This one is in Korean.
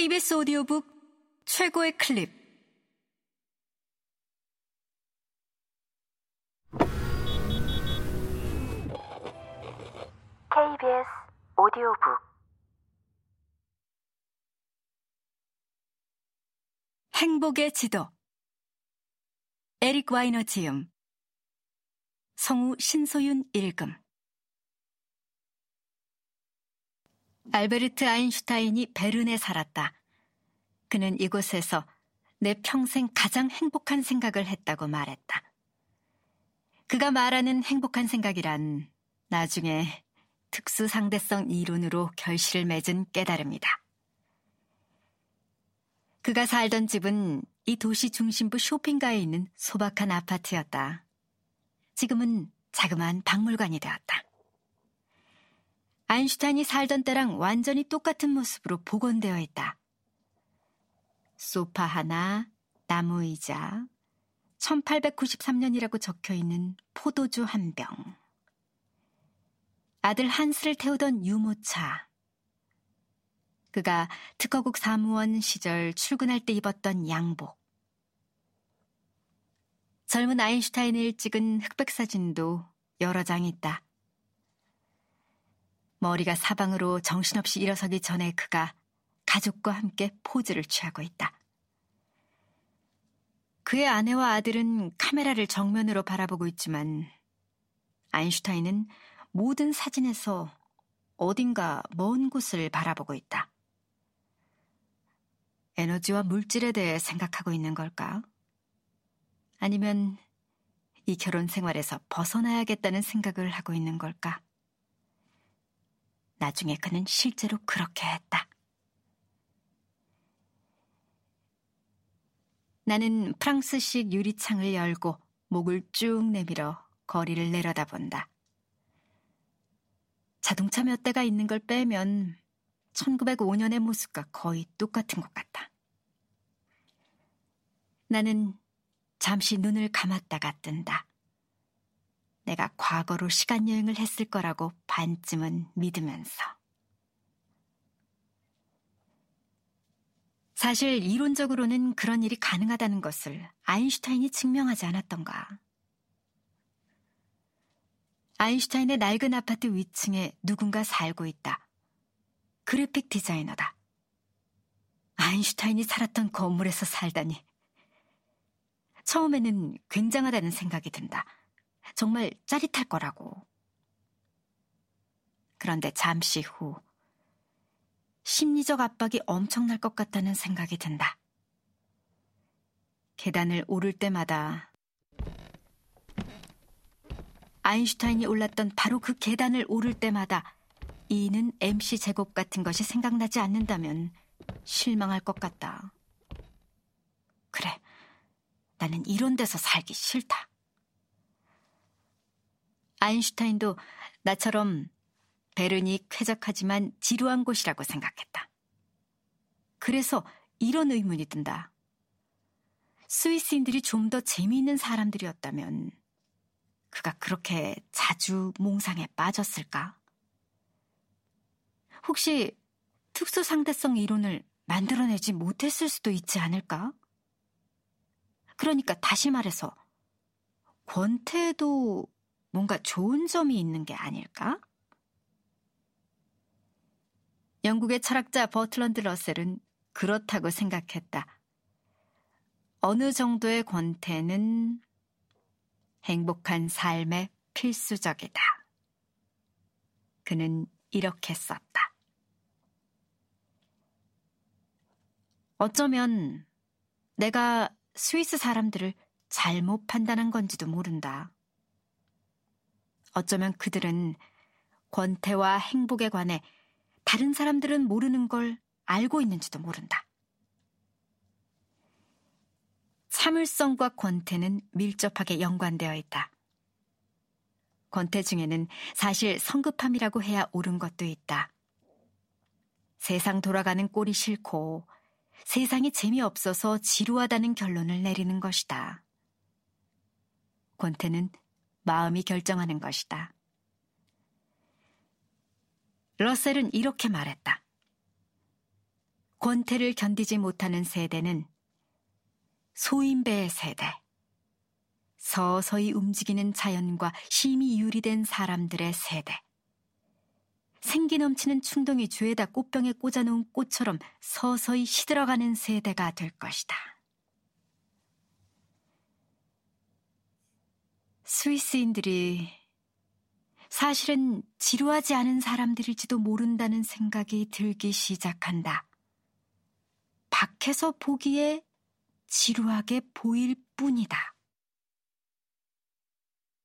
KBS 오디오북 최고의 클립. KBS 오디오북. 행복의 지도. 에릭 와이너 지음. 성우 신소윤 읽음 알베르트 아인슈타인이 베른에 살았다. 그는 이곳에서 내 평생 가장 행복한 생각을 했다고 말했다. 그가 말하는 행복한 생각이란 나중에 특수상대성 이론으로 결실을 맺은 깨달음이다. 그가 살던 집은 이 도시 중심부 쇼핑가에 있는 소박한 아파트였다. 지금은 자그마한 박물관이 되었다. 아인슈타인이 살던 때랑 완전히 똑같은 모습으로 복원되어 있다. 소파 하나, 나무 의자, 1893년이라고 적혀 있는 포도주 한 병. 아들 한스를 태우던 유모차. 그가 특허국 사무원 시절 출근할 때 입었던 양복. 젊은 아인슈타인을 찍은 흑백 사진도 여러 장 있다. 머리가 사방으로 정신없이 일어서기 전에 그가 가족과 함께 포즈를 취하고 있다. 그의 아내와 아들은 카메라를 정면으로 바라보고 있지만 아인슈타인은 모든 사진에서 어딘가 먼 곳을 바라보고 있다. 에너지와 물질에 대해 생각하고 있는 걸까? 아니면 이 결혼 생활에서 벗어나야겠다는 생각을 하고 있는 걸까? 나중에 그는 실제로 그렇게 했다. 나는 프랑스식 유리창을 열고 목을 쭉 내밀어 거리를 내려다본다. 자동차 몇 대가 있는 걸 빼면 1905년의 모습과 거의 똑같은 것 같다. 나는 잠시 눈을 감았다가 뜬다. 내가 과거로 시간 여행을 했을 거라고 반쯤은 믿으면서. 사실 이론적으로는 그런 일이 가능하다는 것을 아인슈타인이 증명하지 않았던가. 아인슈타인의 낡은 아파트 위층에 누군가 살고 있다. 그래픽 디자이너다. 아인슈타인이 살았던 건물에서 살다니. 처음에는 굉장하다는 생각이 든다. 정말 짜릿할 거라고. 그런데 잠시 후 심리적 압박이 엄청날 것 같다는 생각이 든다. 계단을 오를 때마다 아인슈타인이 올랐던 바로 그 계단을 오를 때마다 이는 MC 제곱 같은 것이 생각나지 않는다면 실망할 것 같다. 그래, 나는 이런 데서 살기 싫다. 아인슈타인도 나처럼 베른이 쾌적하지만 지루한 곳이라고 생각했다. 그래서 이런 의문이 든다. 스위스인들이 좀 더 재미있는 사람들이었다면 그가 그렇게 자주 몽상에 빠졌을까? 혹시 특수 상대성 이론을 만들어내지 못했을 수도 있지 않을까? 그러니까 다시 말해서 권태도 뭔가 좋은 점이 있는 게 아닐까? 영국의 철학자 버틀런드 러셀은 그렇다고 생각했다. 어느 정도의 권태는 행복한 삶의 필수적이다. 그는 이렇게 썼다. 어쩌면 내가 스위스 사람들을 잘못 판단한 건지도 모른다. 어쩌면 그들은 권태와 행복에 관해 다른 사람들은 모르는 걸 알고 있는지도 모른다. 참을성과 권태는 밀접하게 연관되어 있다. 권태 중에는 사실 성급함이라고 해야 옳은 것도 있다. 세상 돌아가는 꼴이 싫고 세상이 재미없어서 지루하다는 결론을 내리는 것이다. 권태는 마음이 결정하는 것이다. 러셀은 이렇게 말했다. 권태를 견디지 못하는 세대는 소인배의 세대, 서서히 움직이는 자연과 힘이 유리된 사람들의 세대, 생기 넘치는 충동이 죄에다 꽃병에 꽂아놓은 꽃처럼 서서히 시들어가는 세대가 될 것이다. 스위스인들이 사실은 지루하지 않은 사람들일지도 모른다는 생각이 들기 시작한다. 밖에서 보기에 지루하게 보일 뿐이다.